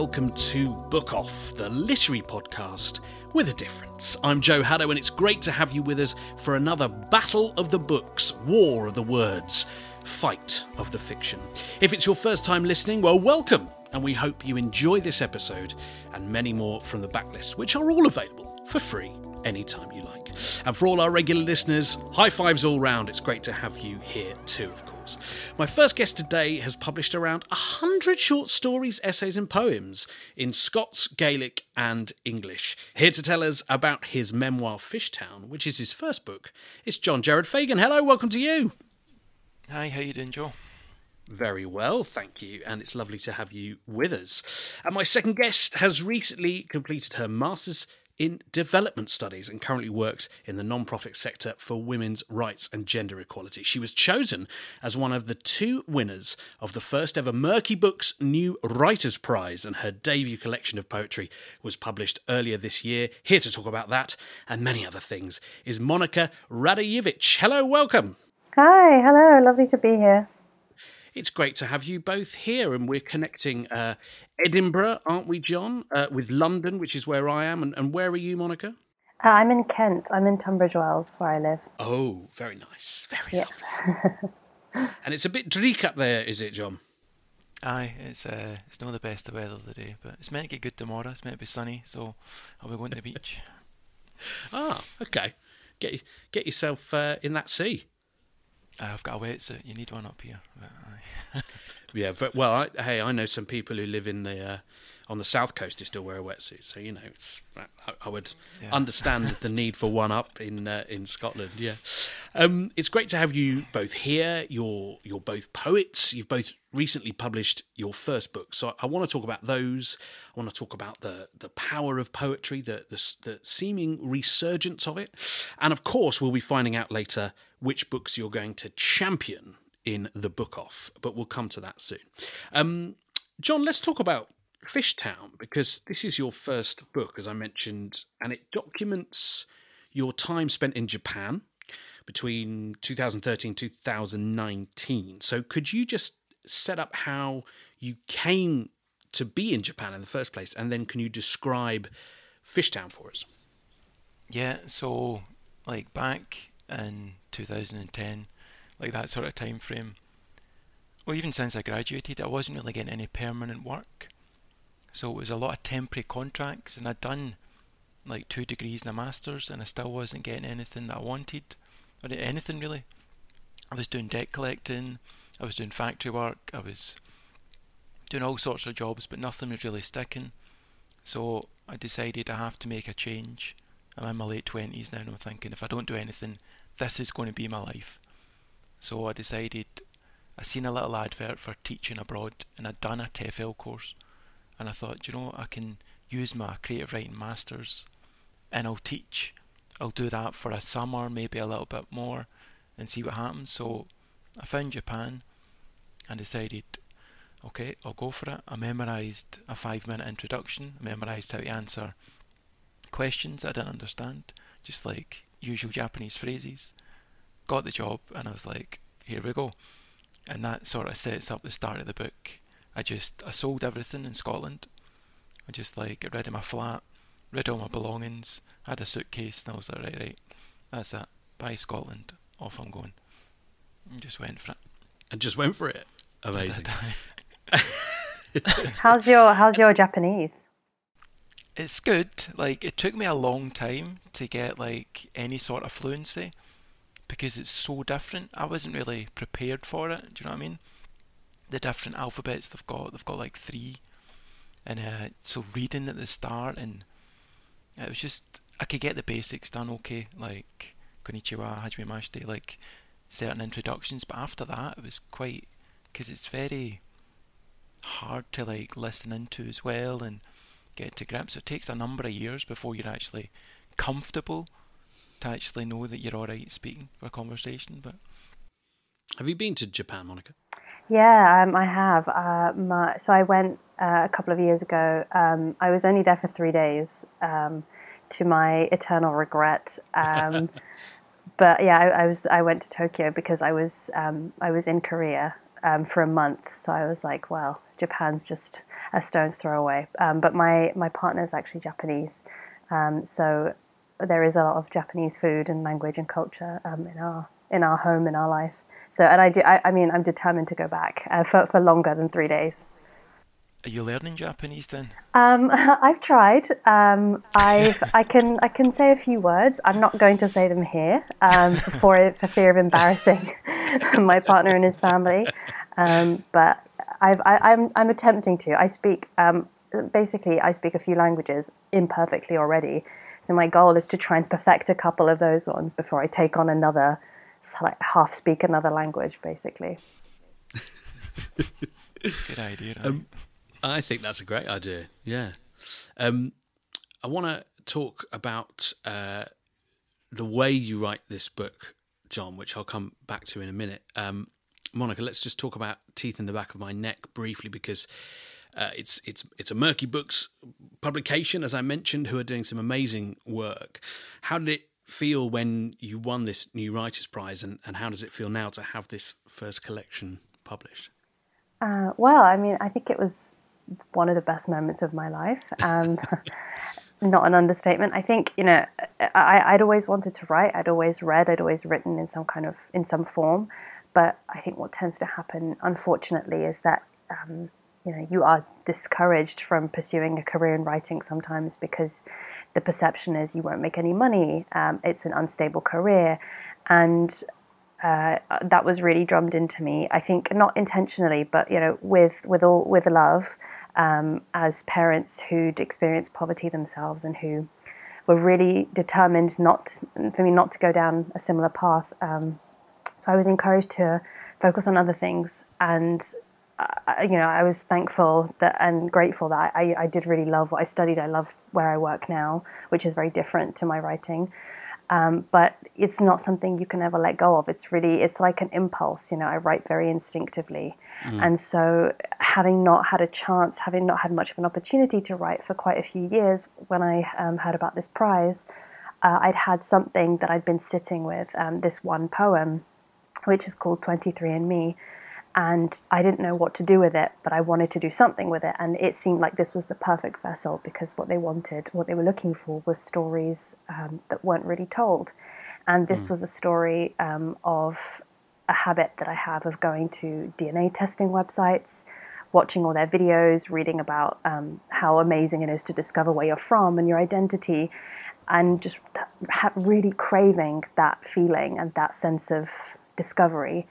welcome to Book Off, the literary podcast with a difference. I'm Joe Haddow, and it's great to have you with us for another Battle of the Books, War of the Words, Fight of the Fiction. If it's your first time listening, well, welcome, and we hope you enjoy this episode and many more from the backlist, which are all available for free anytime you like. And for all our regular listeners, high fives all round. It's great to have you here too, of course. My first guest today has published around 100 short stories, essays, and poems in Scots, Gaelic, and English. Here to tell us about his memoir Fishtown, which is his first book, it's John Jared Fagan. Hello, welcome to you. Hi, how you doing, Joe? Very well, thank you, and it's lovely to have you with us. And my second guest has recently completed her master's in development studies and currently works in the non-profit sector for women's rights and gender equality. She was chosen as one of the two winners of the first ever Merky Books New Writers Prize, and her debut collection of poetry was published earlier this year. Here to talk about that and many other things is Monika Radojevic. Hello, welcome. Hi, hello, lovely to be here. It's great to have you both here, and we're connecting uh, Edinburgh, aren't we, John, uh, with London, which is where I am. And, and where are you, Monika? Uh, I'm in Kent. I'm in Tunbridge Wells, where I live. Oh, very nice. Very Yeah. lovely. and it's a bit dreich up there, is it, John? Aye, it's uh, it's not the best of weather today, but it's meant to get good tomorrow. It's meant to be sunny, so I'll be going to the beach. Ah, okay. Get get yourself uh, in that sea. Uh, I've got a wetsuit. You need one up here. Yeah. But, well, I, hey, I know some people who live in the uh, on the south coast who still wear a wetsuit. So you know, it's I, I would Yeah. understand the need for one up in uh, in Scotland. Yeah. Um, it's great to have you both here. You're you're both poets. You've both recently published your first book. So I want to talk about those. I want to talk about the the power of poetry, the the, the seeming resurgence of it, and of course, we'll be finding out later which books you're going to champion in the book off. But we'll come to that soon. Um, John, let's talk about Fishtown because this is your first book, as I mentioned, and it documents your time spent in Japan between 2013 2019. So, could you just set up how you came to be in Japan in the first place, and then can you describe Fishtown for us? yeah, so like back in 2010, like that sort of time frame. Well, even since I graduated, I wasn't really getting any permanent work. So it was a lot of temporary contracts, and I'd done like two degrees and a master's, and I still wasn't getting anything that I wanted, or anything really. I was doing debt collecting, I was doing factory work, I was doing all sorts of jobs, but nothing was really sticking. So I decided I have to make a change. I'm in my late twenties now, and I'm thinking if I don't do anything, this is going to be my life. So I decided. I seen a little advert for teaching abroad, and I'd done a TEFL course, and I thought, you know, I can use my creative writing masters, and I'll teach. I'll do that for a summer, maybe a little bit more, and see what happens. So I found Japan, and decided, okay, I'll go for it. I memorized a five-minute introduction. I memorized how to answer questions I didn't understand, just like usual Japanese phrases. Got the job, and I was like, here we go. and that sort of sets up the start of the book. I just I sold everything in Scotland. I just like got rid of my flat, rid of all my belongings. I had a suitcase, and I was like, right, right, that's it. Bye Scotland, off I'm going. And just went for it. And just went for it. Amazing. how's your How's your Japanese? It's good. Like it took me a long time to get like any sort of fluency because it's so different. I wasn't really prepared for it. Do you know what I mean? The different alphabets they've got, they've got like three, and uh, so reading at the start, and it was just I could get the basics done okay, like konnichiwa, hajime mashite, like certain introductions. But after that, it was quite because it's very hard to like listen into as well and get to grips. It takes a number of years before you're actually comfortable to actually know that you're all right speaking for a conversation. But have you been to Japan, Monika? Yeah, um, I have. Uh, my, so I went uh, a couple of years ago. Um, I was only there for three days, um, to my eternal regret. Um, but yeah, I, I, was. I went to Tokyo because I was. Um, I was in Korea um, for a month, so I was like, well, Japan's just a stone's throw away. but my my partner is actually Japanese, so there is a lot of Japanese food and language and culture um, in our in our home in our life. So, and I do. I, I mean, I'm determined to go back uh, for for longer than three days. Are you learning Japanese then? Um, I've tried. Um, I've I can I can say a few words. I'm not going to say them here um, for for fear of embarrassing my partner and his family. Um, but I've, I, am I'm, I'm attempting to. I speak um, basically I speak a few languages imperfectly already. So my goal is to try and perfect a couple of those ones before I take on another, like half speak another language, basically. Good idea. Right? Um, I think that's a great idea. Yeah. Um, I want to talk about uh, the way you write this book, John, which I'll come back to in a minute. Um, Monika, let's just talk about Teeth in the Back of My Neck briefly because uh, it's it's it's a Merky Books publication, as I mentioned, who are doing some amazing work. How did it feel when you won this new Writers' Prize, and, and how does it feel now to have this first collection published? Uh, well, I mean, I think it was one of the best moments of my life. Um, not an understatement. I think you know, I, would always wanted to write. I'd always read. I'd always written in some kind of in some form. But I think what tends to happen, unfortunately, is that um, you know you are discouraged from pursuing a career in writing sometimes because the perception is you won't make any money. Um, it's an unstable career, and uh, that was really drummed into me. I think not intentionally, but you know, with with all with love, um, as parents who'd experienced poverty themselves and who were really determined not for me not to go down a similar path. Um, so I was encouraged to focus on other things and you know, I was thankful that and grateful that I, I did really love what I studied. I love where I work now, which is very different to my writing. Um, but it's not something you can ever let go of. It's really, it's like an impulse. You know, I write very instinctively, mm. and so having not had a chance, having not had much of an opportunity to write for quite a few years, when I um, heard about this prize, uh, I'd had something that I'd been sitting with. Um, this one poem, which is called Twenty Three and Me, and I didn't know what to do with it, but I wanted to do something with it. And it seemed like this was the perfect vessel because what they wanted, what they were looking for, was stories um, that weren't really told. And this mm. was a story um, of a habit that I have of going to DNA testing websites, watching all their videos, reading about um, how amazing it is to discover where you're from and your identity, and just really craving that feeling and that sense of discovery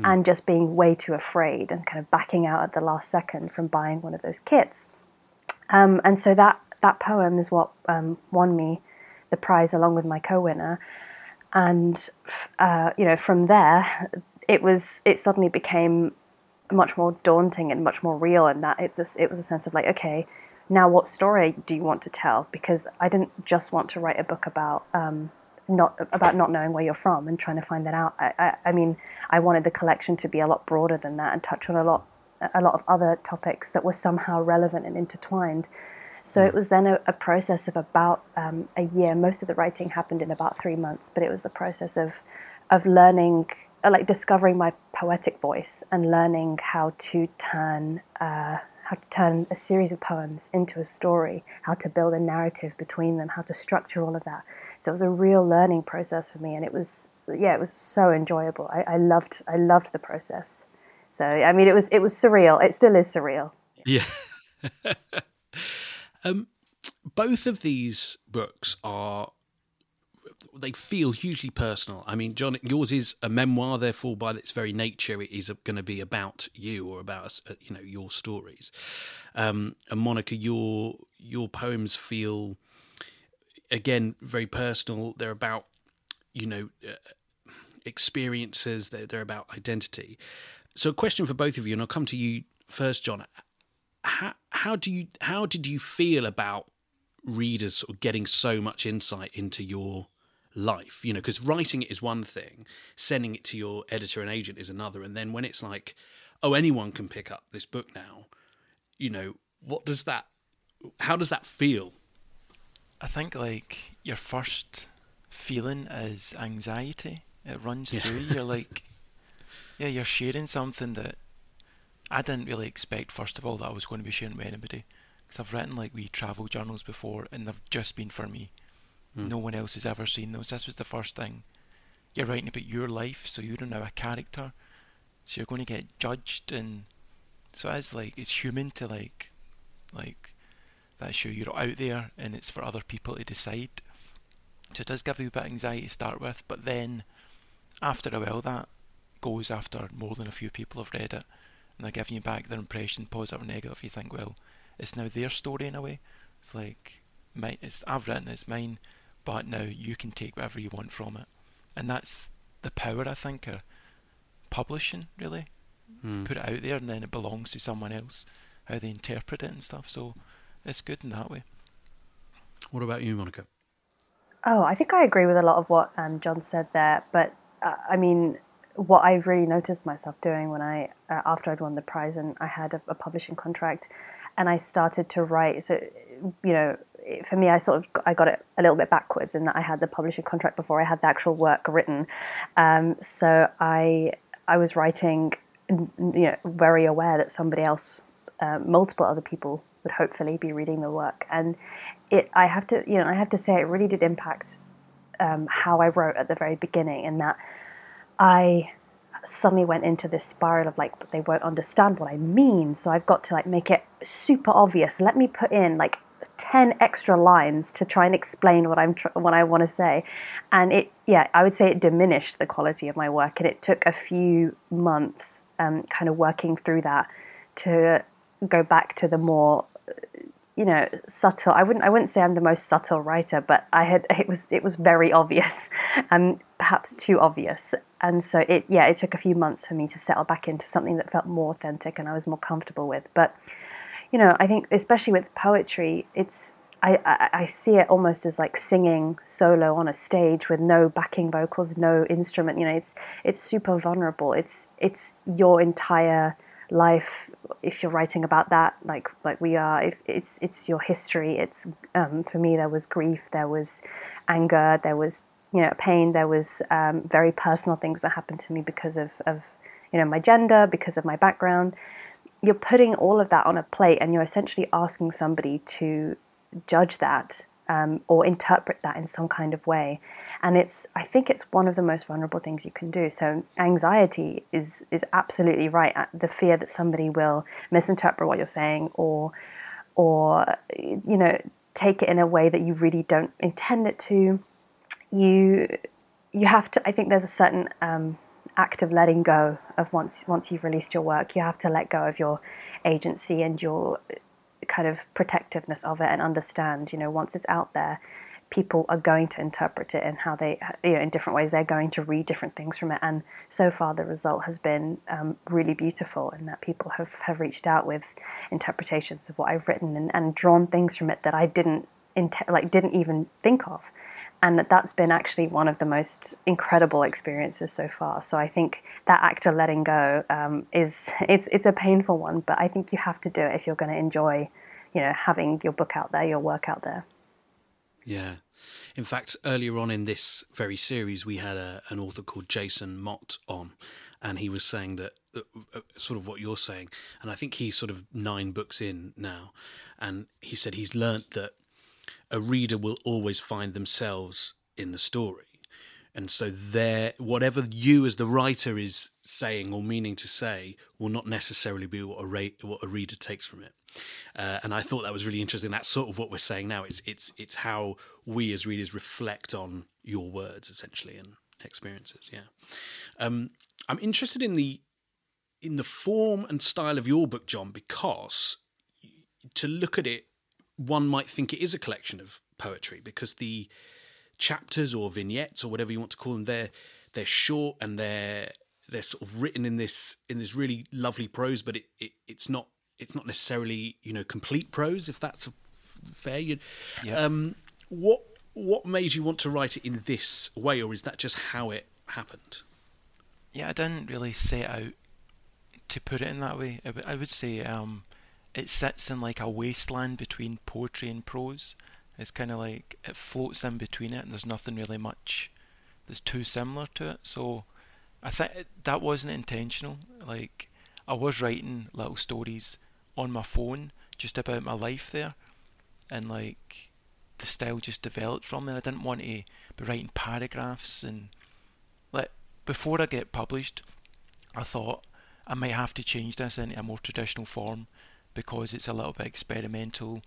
mm. and just being way too afraid and kind of backing out at the last second from buying one of those kits. Um, and so that that poem is what um, won me the prize along with my co-winner. And uh, you know, from there, it was it suddenly became much more daunting and much more real. And that it was it was a sense of like, okay, now what story do you want to tell? Because I didn't just want to write a book about um, not about not knowing where you're from and trying to find that out. I, I, I, mean, I wanted the collection to be a lot broader than that and touch on a lot a lot of other topics that were somehow relevant and intertwined. So it was then a, a process of about um, a year. Most of the writing happened in about three months, but it was the process of of learning uh, like discovering my poetic voice and learning how to turn uh, how to turn a series of poems into a story, how to build a narrative between them, how to structure all of that. So it was a real learning process for me, and it was yeah, it was so enjoyable. I, I loved I loved the process. So I mean, it was it was surreal. It still is surreal. Yeah. um, both of these books are they feel hugely personal. I mean, John, yours is a memoir, therefore, by its very nature, it is going to be about you or about uh, you know your stories. Um, and Monika, your your poems feel again very personal. They're about you know uh, experiences. They're, they're about identity. So, a question for both of you, and I'll come to you first, John. How how do you how did you feel about readers sort of getting so much insight into your life you know because writing it is one thing sending it to your editor and agent is another and then when it's like oh anyone can pick up this book now you know what does that how does that feel i think like your first feeling is anxiety it runs yeah. through you. You're like yeah you're sharing something that i didn't really expect first of all that i was going to be sharing with anybody because i've written like we travel journals before and they've just been for me Mm. No one else has ever seen those. This was the first thing. You're writing about your life, so you're now a character. So you're going to get judged, and so it's like it's human to like, like that show you're out there, and it's for other people to decide. So it does give you a bit of anxiety to start with, but then after a while, that goes after more than a few people have read it, and they're giving you back their impression, positive or negative. You think, well, it's now their story in a way. It's like, my, it's I've written, it's mine but now you can take whatever you want from it. And that's the power, I think, of publishing, really. Mm. Put it out there and then it belongs to someone else, how they interpret it and stuff. So it's good in that way. What about you, Monika? Oh, I think I agree with a lot of what um, John said there. But uh, I mean, what I really noticed myself doing when I, uh, after I'd won the prize and I had a, a publishing contract, and I started to write. So, you know, for me, I sort of I got it a little bit backwards in that I had the publishing contract before I had the actual work written. Um, so I I was writing, you know, very aware that somebody else, uh, multiple other people would hopefully be reading the work, and it I have to you know I have to say it really did impact um, how I wrote at the very beginning, in that I suddenly went into this spiral of like they won't understand what I mean, so I've got to like make it super obvious. Let me put in like 10 extra lines to try and explain what I'm tr- what I want to say. And it yeah I would say it diminished the quality of my work. And it took a few months um, kind of working through that to go back to the more you know subtle I wouldn't I wouldn't say I'm the most subtle writer but I had it was it was very obvious and um, perhaps too obvious and so it yeah it took a few months for me to settle back into something that felt more authentic and I was more comfortable with but you know, I think especially with poetry, it's I, I, I, see it almost as like singing solo on a stage with no backing vocals, no instrument. You know, it's it's super vulnerable. It's it's your entire life. If you're writing about that, like like we are, if it's it's your history. It's um, for me, there was grief, there was anger, there was you know pain, there was um, very personal things that happened to me because of of you know my gender, because of my background you're putting all of that on a plate and you're essentially asking somebody to judge that um, or interpret that in some kind of way. And it's, I think it's one of the most vulnerable things you can do. So anxiety is is absolutely right. The fear that somebody will misinterpret what you're saying or, or you know, take it in a way that you really don't intend it to. You, you have to. I think there's a certain um, act of letting go of once once you've released your work. You have to let go of your agency and your kind of protectiveness of it and understand, you know, once it's out there, people are going to interpret it and how they, you know, in different ways. They're going to read different things from it. And so far, the result has been um, really beautiful, in that people have, have reached out with interpretations of what I've written and, and drawn things from it that I didn't like didn't even think of and that's been actually one of the most incredible experiences so far. So I think that act of letting go um, is it's it's a painful one, but I think you have to do it if you're going to enjoy, you know, having your book out there, your work out there. Yeah, In fact, earlier on in this very series, we had a, an author called Jason Mott on, and he was saying that uh, sort of what you're saying, and I think he's sort of nine books in now, and he said he's learnt that a reader will always find themselves in the story. And so there whatever you as the writer is saying or meaning to say will not necessarily be what a, what a reader takes from it. Uh, and I thought that was really interesting. That's sort of what we're saying now. It's it's it's how we as readers reflect on your words essentially and experiences. Yeah, um, I'm interested in the in the form and style of your book, John, because to look at it, one might think it is a collection of poetry because the chapters or vignettes or whatever you want to call them, they're they're short and they're they're sort of written in this in this really lovely prose, but it, it it's not it's not necessarily you know complete prose if that's fair. You, yeah. um, what what made you want to write it in this way, or is that just how it happened? Yeah, I didn't really set out to put it in that way. I would say um, it sits in like a wasteland between poetry and prose. It's kind of like it floats in between it, and there's nothing really much that's too similar to it. So I think that wasn't intentional. Like I was writing little stories on my phone just about my life there, and like the style just developed from there. I didn't want to be writing paragraphs and like before I get published, I thought I might have to change this into a more traditional form because it's a little bit experimental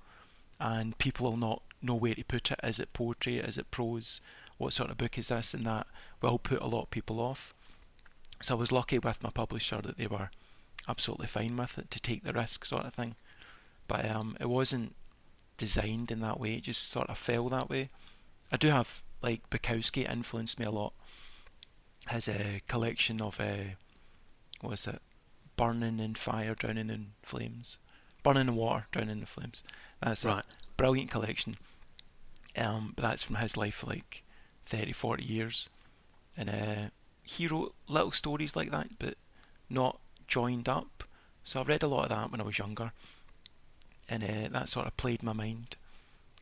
and people will not know where to put it. Is it poetry? Is it prose? What sort of book is this? And that will put a lot of people off. So I was lucky with my publisher that they were absolutely fine with it to take the risk sort of thing. But um, it wasn't designed in that way. It just sort of fell that way. I do have like Bukowski influenced me a lot. His a collection of uh, what was it? Burning in fire, drowning in flames, burning in water, drowning in the flames. That's right. a brilliant collection. Um, but that's from his life for like 30, 40 years, and uh, he wrote little stories like that, but not joined up. So I read a lot of that when I was younger, and uh, that sort of played my mind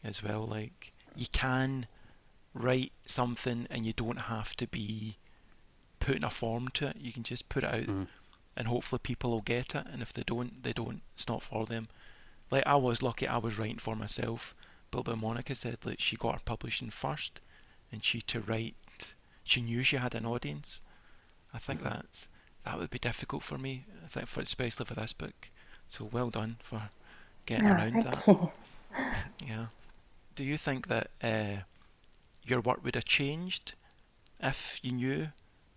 as well. Like you can write something, and you don't have to be putting a form to it. You can just put it out, mm. And hopefully people will get it. And if they don't, they don't. It's not for them. Like I was lucky, I was writing for myself. But Monika said that she got her publishing first, and she to write. She knew she had an audience. I think mm-hmm. that's that would be difficult for me. I think, for especially for this book. So well done for getting oh, around that. You. yeah. Do you think that uh, your work would have changed if you knew,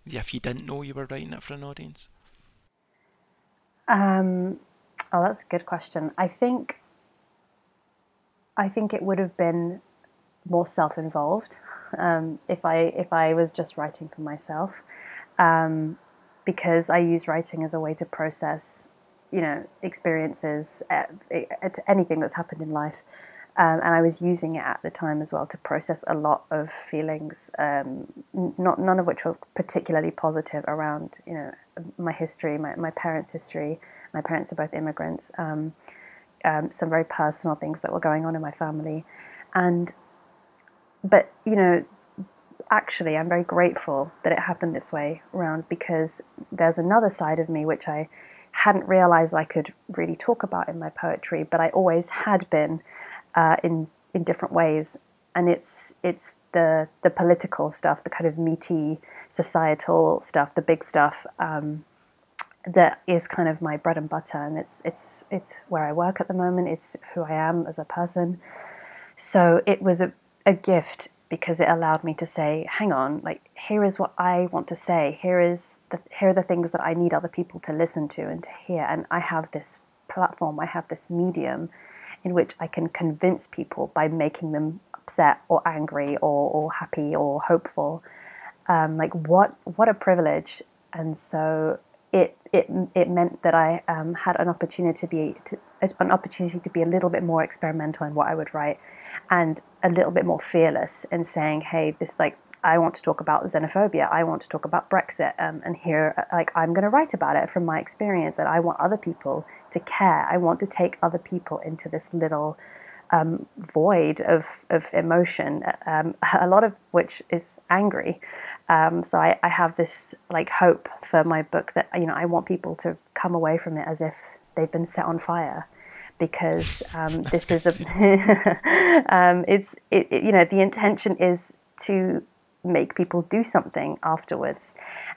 if you didn't know you were writing it for an audience? Um, oh, that's a good question. I think, I think it would have been more self-involved um, if I if I was just writing for myself. Um, because I use writing as a way to process, you know, experiences, at, at anything that's happened in life. Um, and I was using it at the time as well to process a lot of feelings, um, not none of which were particularly positive around, you know, my history, my, my parents' history. My parents are both immigrants. Um, um some very personal things that were going on in my family, and but you know, actually, I'm very grateful that it happened this way around because there's another side of me which I hadn't realized I could really talk about in my poetry, but I always had been uh, in in different ways, and it's it's the the political stuff, the kind of meaty societal stuff, the big stuff. Um, that is kind of my bread and butter, and it's it's it's where I work at the moment. It's who I am as a person. So it was a, a gift because it allowed me to say, hang on, like here is what I want to say. Here is the here are the things that I need other people to listen to and to hear. And I have this platform, I have this medium in which I can convince people by making them upset or angry or, or happy or hopeful. Um, like what what a privilege. And so it it it meant that I um, had an opportunity to be to, an opportunity to be a little bit more experimental in what I would write and a little bit more fearless in saying, hey, this like I want to talk about xenophobia. I want to talk about Brexit, um, and here, like, I'm going to write about it from my experience, and I want other people to care. I want to take other people into this little um, void of, of emotion, um, a lot of which is angry. Um, so I, I have this like hope for my book that you know I want people to come away from it as if they've been set on fire because um, this is a um, it's it, it, you know the intention is to make people do something afterwards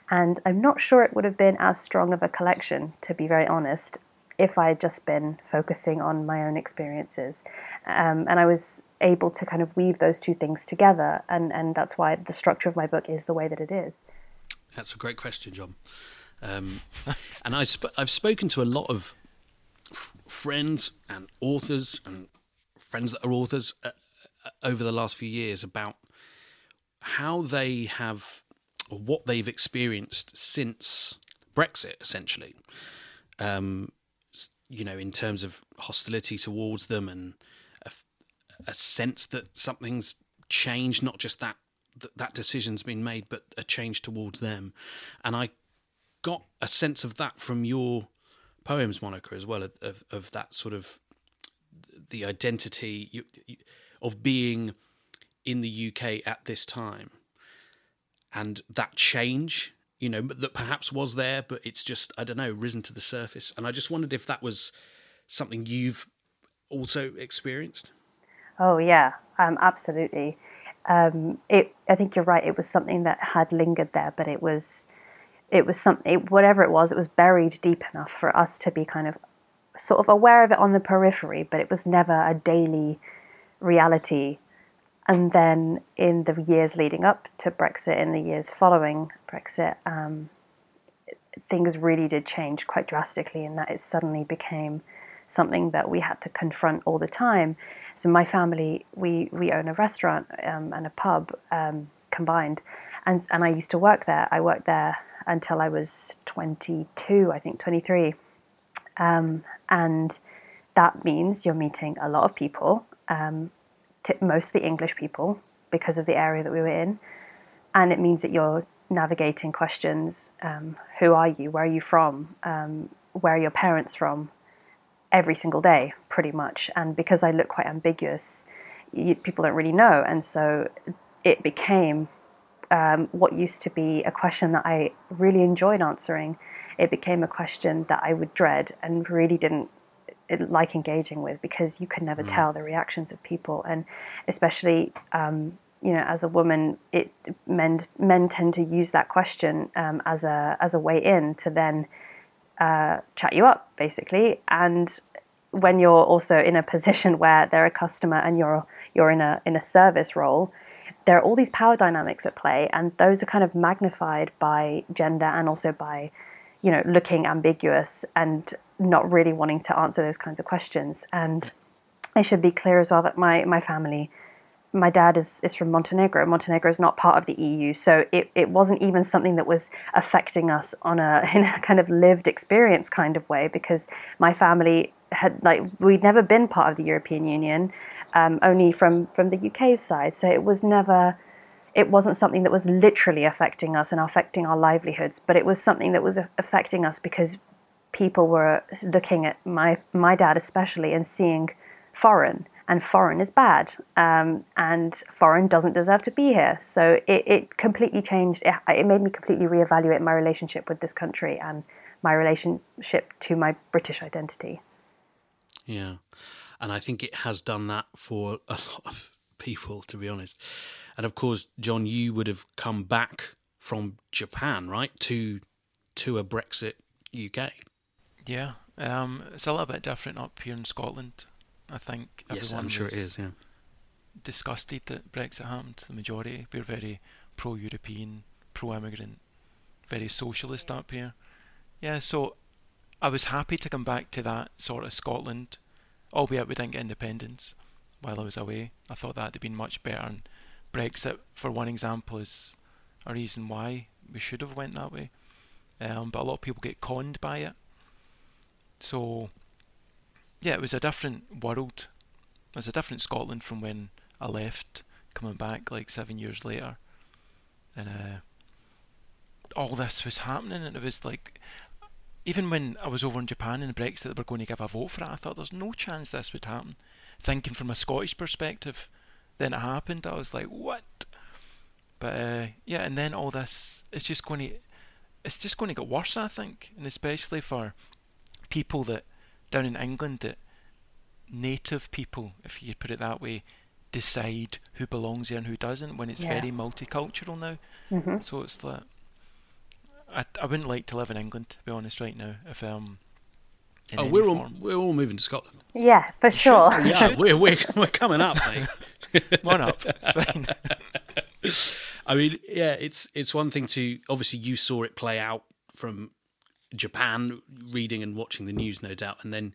and I'm not sure it would have been as strong of a collection to be very honest if I had just been focusing on my own experiences um, and I was able to kind of weave those two things together, and, and that's why the structure of my book is the way that it is. That's a great question, John. Um, and I sp- I've spoken to a lot of f- friends and authors and friends that are authors uh, uh, over the last few years about how they have or what they've experienced since Brexit, essentially. Um, you know, in terms of hostility towards them and a sense that something's changed, not just that that, that decision's been made, but a change towards them. And I got a sense of that from your poems, Monika, as well, of, of, of that sort of the identity of being in the UK at this time, and that change, you know, that perhaps was there, but it's just I don't know, risen to the surface. And I just wondered if that was something you've also experienced. Oh yeah, um, absolutely. Um, it, I think you're right. It was something that had lingered there, but it was, it was something. Whatever it was, it was buried deep enough for us to be kind of, sort of aware of it on the periphery. But it was never a daily reality. And then in the years leading up to Brexit, in the years following Brexit, um, things really did change quite drastically, in that it suddenly became something that we had to confront all the time. So my family, we we own a restaurant um, and a pub um, combined, and and I used to work there. I worked there until I was 22, I think 23, um, and that means you're meeting a lot of people, um, t- mostly English people, because of the area that we were in, and it means that you're navigating questions: um, Who are you? Where are you from? Um, where are your parents from? every single day, pretty much. And because I look quite ambiguous, you, people don't really know. And so it became um, what used to be a question that I really enjoyed answering. It became a question that I would dread and really didn't like engaging with because you can never mm. tell the reactions of people. And especially, um, you know, as a woman, it men men tend to use that question um, as a as a way in to then uh, chat you up, basically. And when you're also in a position where they're a customer and you're you're in a in a service role, there are all these power dynamics at play, and those are kind of magnified by gender and also by, you know, looking ambiguous and not really wanting to answer those kinds of questions. And I should be clear as well that my my family my dad is, is from Montenegro. Montenegro is not part of the EU, so it, it wasn't even something that was affecting us on a in a kind of lived experience kind of way because my family had like we'd never been part of the European Union, um, only from from the UK's side. So it was never it wasn't something that was literally affecting us and affecting our livelihoods, but it was something that was affecting us because people were looking at my my dad especially and seeing foreign and foreign is bad, um, and foreign doesn't deserve to be here. So it, it completely changed. It, it, made me completely reevaluate my relationship with this country and my relationship to my British identity. Yeah, and I think it has done that for a lot of people, to be honest. And of course, John, you would have come back from Japan, right, to to a Brexit UK. Yeah, um, it's a little bit different up here in Scotland. I think yes, I'm sure it is. Yeah, disgusted that Brexit happened. The majority we're very pro-European, pro-immigrant, very socialist up here. Yeah, so I was happy to come back to that sort of Scotland, albeit we didn't get independence while I was away. I thought that'd have been much better. And Brexit, for one example, is a reason why we should have went that way. Um, but a lot of people get conned by it. So yeah, it was a different world. It was a different Scotland from when I left, coming back like seven years later, and uh, all this was happening, and it was like even when I was over in Japan and Brexit, they were going to give a vote for it. I thought there's no chance this would happen. Thinking from a Scottish perspective, then it happened. I was like, what? But uh, yeah, and then all this, it's just going to, it's just going to get worse. I think, and especially for people that down in England that native people, if you put it that way, decide who belongs here and who doesn't when it's Yeah. very multicultural now. hmm So it's like I, I wouldn't like to live in England to be honest right now if um in oh, we're all we're all moving to Scotland. Yeah, for sure. Yeah, we're we're we're coming up, mate. One up, it's fine. I mean, yeah, it's it's one thing to obviously you saw it play out from Japan, reading and watching the news, no doubt, and then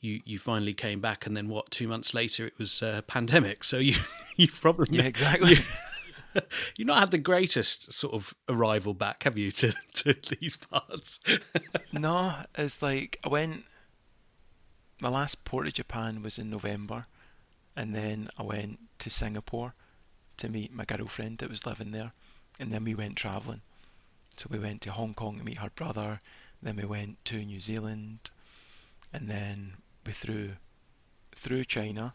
you you finally came back, and then what? Two months later, it was uh, pandemic. So you you probably yeah, exactly. you've not had the greatest sort of arrival back, have you, to to these parts? no, it's like I went. My last port of Japan was in November, and then I went to Singapore to meet my girlfriend that was living there, and then we went travelling. So we went to Hong Kong to meet her brother. Then we went to New Zealand, and then we threw through China,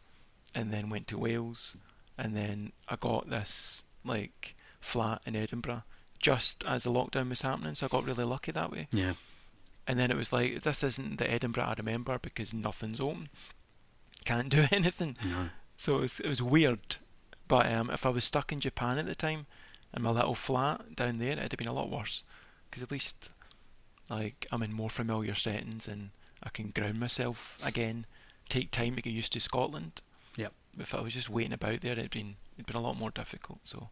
and then went to Wales, and then I got this like flat in Edinburgh just as the lockdown was happening. So I got really lucky that way. Yeah, And then it was like, this isn't the Edinburgh I remember because nothing's open. Can't do anything. no. So it was, it was weird. But um, if I was stuck in Japan at the time, in my little flat down there, it'd have been a lot worse. Because at least, like, I'm in more familiar settings and I can ground myself again, take time to get used to Scotland. Yep. If I was just waiting about there, it'd been it'd been a lot more difficult. So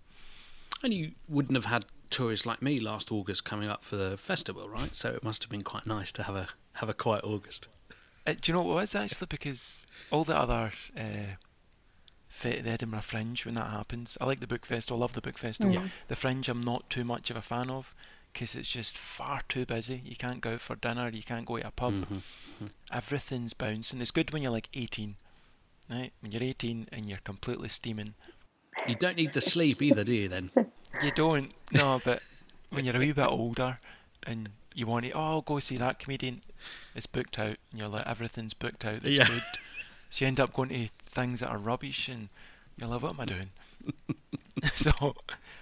And you wouldn't have had tourists like me last August coming up for the festival, right? So it must have been quite nice to have a have a quiet August. Uh, do you know what it was actually? Because all the other uh, fe- the Edinburgh Fringe when that happens, I like the book festival. I love the book festival. Yeah. The Fringe, I'm not too much of a fan of because it's just far too busy. You can't go out for dinner. You can't go to a pub. Mhm. Everything's bouncing. It's good when you're like 18, right? When you're 18 and you're completely steaming. You don't need the sleep either, do you? Then You don't. No, but when you're a wee bit older and you want to, oh, I'll go see that comedian. It's booked out, and you're like, everything's booked out. That's Yeah. good. So you end up going to things that are rubbish, and you're like, what am I doing? so,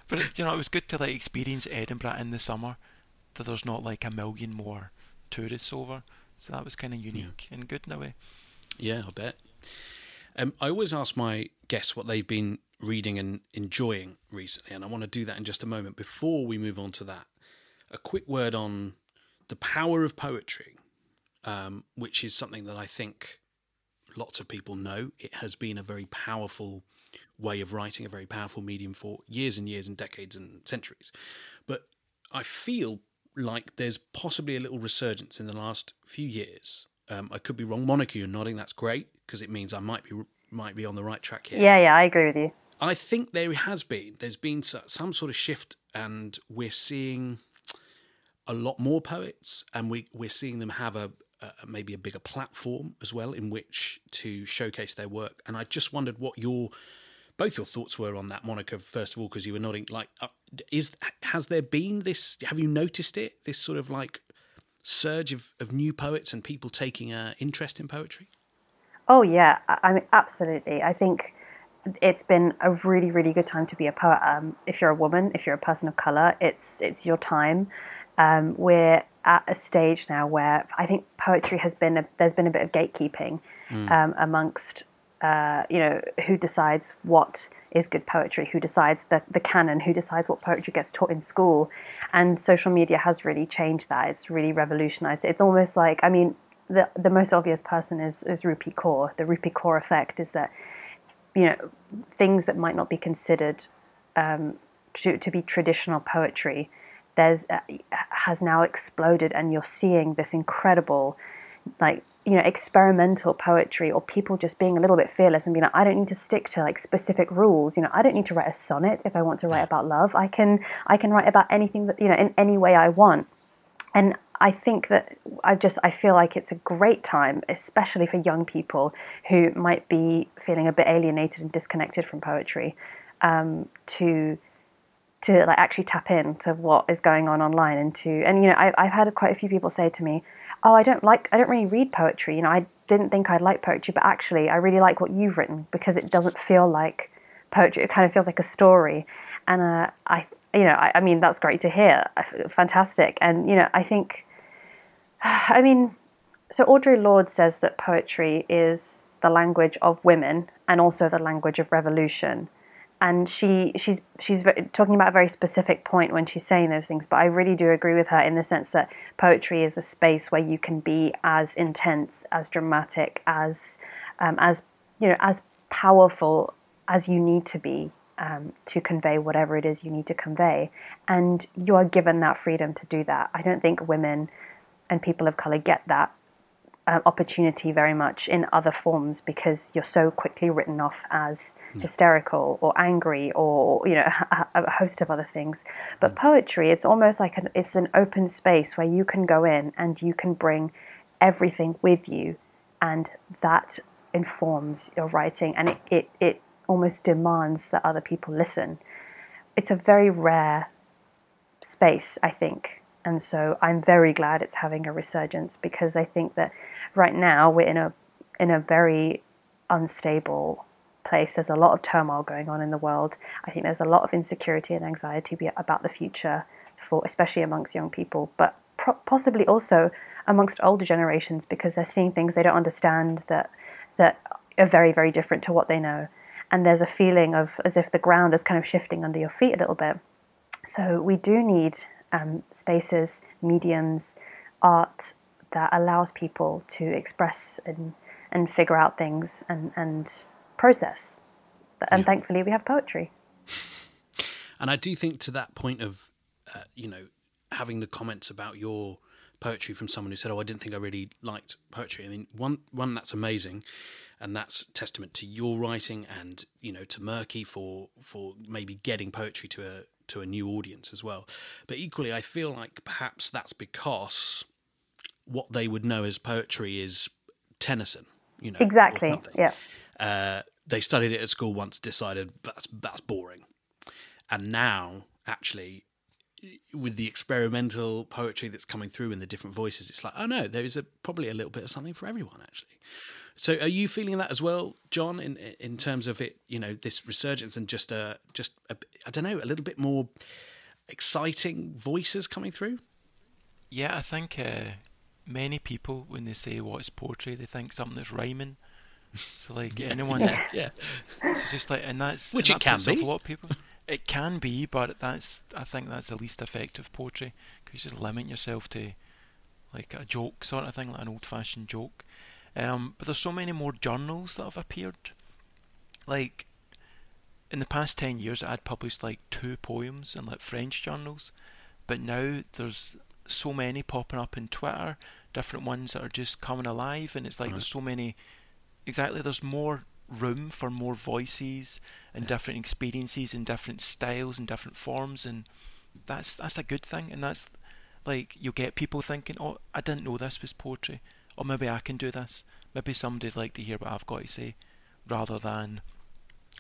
but it, you know, it was good to like experience Edinburgh in the summer. That there's not like a million more tourists over. So that was kind of unique and good in a way. Yeah, I bet. Um, I always ask my guests what they've been reading and enjoying recently, and I want to do that in just a moment. Before we move on to that, a quick word on the power of poetry, um, which is something that I think lots of people know. It has been a very powerful way of writing, a very powerful medium for years and years and decades and centuries. But I feel like there's possibly a little resurgence in the last few years. Um, I could be wrong. Monika, you're nodding. That's great because it means I might be might be on the right track here. Yeah, yeah, I agree with you. I think there has been. There's been some sort of shift, and we're seeing a lot more poets, and we we're seeing them have a, a maybe a bigger platform as well in which to showcase their work. And I just wondered what your both your thoughts were on that, Monika. First of all, because you were nodding, like, uh, is has there been this? Have you noticed it? This sort of like surge of, of new poets and people taking an interest in poetry. Oh yeah, I I mean absolutely. I think it's been a really really good time to be a poet. Um, if you're a woman, if you're a person of color, it's it's your time. Um, we're at a stage now where I think poetry has been a, there's been a bit of gatekeeping um, amongst uh, you know who decides what is good poetry, who decides the, the canon, who decides what poetry gets taught in school, and social media has really changed that. It's really revolutionized it. It's almost like I mean the the most obvious person is is Rupi Kaur. The Rupi Kaur effect is that you know things that might not be considered um, to to be traditional poetry, there's uh, has now exploded, and you're seeing this incredible. Like you know, experimental poetry, or people just being a little bit fearless and being like, I don't need to stick to like specific rules. You know, I don't need to write a sonnet if I want to write about love. I can, I can write about anything that you know in any way I want and I think that I just I feel like it's a great time, especially for young people who might be feeling a bit alienated and disconnected from poetry, um, to to like actually tap into what is going on online and to and you know I, I've had quite a few people say to me, oh I don't like I don't really read poetry. You know I didn't think I'd like poetry, but actually I really like what you've written because it doesn't feel like poetry. It kind of feels like a story, and uh, I you know I, I mean that's great to hear, fantastic. And you know I think I mean so Audre Lorde says that poetry is the language of women and also the language of revolution and she she's she's talking about a very specific point when she's saying those things but i really do agree with her in the sense that poetry is a space where you can be as intense as dramatic as um, as you know as powerful as you need to be um, to convey whatever it is you need to convey. And you are given that freedom to do that. I don't think women and people of color get that uh, opportunity very much in other forms because you're so quickly written off as yeah. hysterical or angry or you know a, a, host of other things. But mm. poetry, it's almost like an, it's an open space where you can go in and you can bring everything with you, and that informs your writing, and it it, it almost demands that other people listen. It's a very rare space, I think. And so I'm very glad it's having a resurgence because I think that right now we're in a in a very unstable place. There's a lot of turmoil going on in the world. I think there's a lot of insecurity and anxiety about the future, for especially amongst young people, but possibly also amongst older generations because they're seeing things they don't understand that that are very very different to what they know. And there's a feeling of as if the ground is kind of shifting under your feet a little bit. So we do need um, spaces, mediums, art that allows people to express and, and figure out things and, and process. And yeah. thankfully, we have poetry. And I do think to that point of, uh, you know, having the comments about your poetry from someone who said, "Oh, I didn't think I really liked poetry." I mean, one one that's amazing, and that's testament to your writing and you know to Merky for for maybe getting poetry to a to a new audience as well. But equally, I feel like perhaps that's because what they would know as poetry is Tennyson. You know, exactly. Yeah. Uh, they studied it at school once, decided that's that's boring, and now actually with the experimental poetry that's coming through in the different voices, it's like, oh no, there is a, probably a little bit of something for everyone actually. So, are you feeling that as well, John? In in terms of it, you know, this resurgence and just a just a, I don't know, a little bit more exciting voices coming through. Yeah, I think uh, many people when they say what is poetry, they think something that's rhyming. So like yeah. anyone, yeah, yeah. So just like, and that's which and it can be. A lot of people. It can be, but that's I think that's the least effective poetry because you just limit yourself to like a joke sort of thing, like an old-fashioned joke. Um, but there's so many more journals that have appeared. Like in the past ten years, I'd published like two poems in like French journals, but now there's so many popping up in Twitter, different ones that are just coming alive, and it's like right. there's so many. Exactly, there's more room for more voices and different experiences and different styles and different forms, and that's that's a good thing, and that's like you get people thinking, oh, I didn't know this was poetry or maybe I can do this. Maybe somebody'd like to hear what I've got to say, rather than,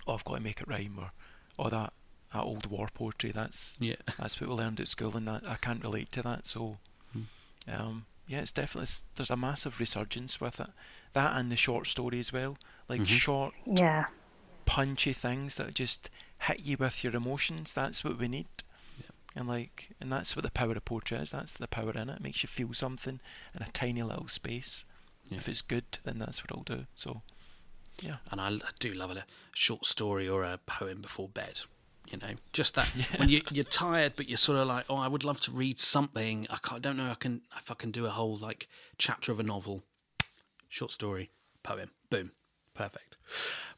oh, I've got to make it rhyme or, or that that old war poetry. That's yeah. That's what we learned at school, and that I can't relate to that. So, hmm. um, yeah, it's definitely there's a massive resurgence with it. That and the short story as well, like mm-hmm. short, yeah, punchy things that just hit you with your emotions. That's what we need and like and that's what the power of poetry is that's the power in it. It makes you feel something in a tiny little space. Yeah. if it's good then that's what i'll do. So yeah. And I, do love a short story or a poem before bed you know? Just that. Yeah. when you, you're tired but you're sort of like oh i would love to read something. I, I don't know i can if i can do a whole like chapter of a novel. Short story poem. Boom. Perfect.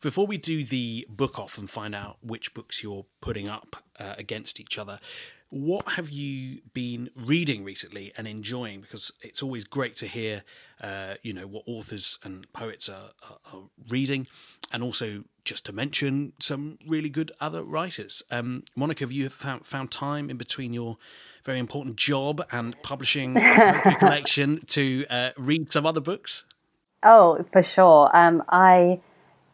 Before we do the book off and find out which books you're putting up uh, against each other what have you been reading recently and enjoying? Because it's always great to hear, uh, you know, what authors and poets are, are, are, reading, and also just to mention some really good other writers. Um, Monika, have you found, found time in between your very important job and publishing a collection to uh, read some other books? Oh, for sure. Um, I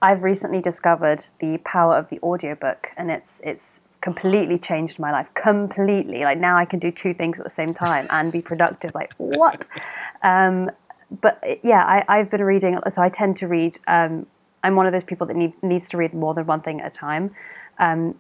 I've recently discovered the power of the audiobook, and it's it's completely changed my life. Completely. Like now I can do two things at the same time and be productive. Like what? Um, but yeah, I, have been reading. So I tend to read. Um, I'm one of those people that need, needs to read more than one thing at a time. Um,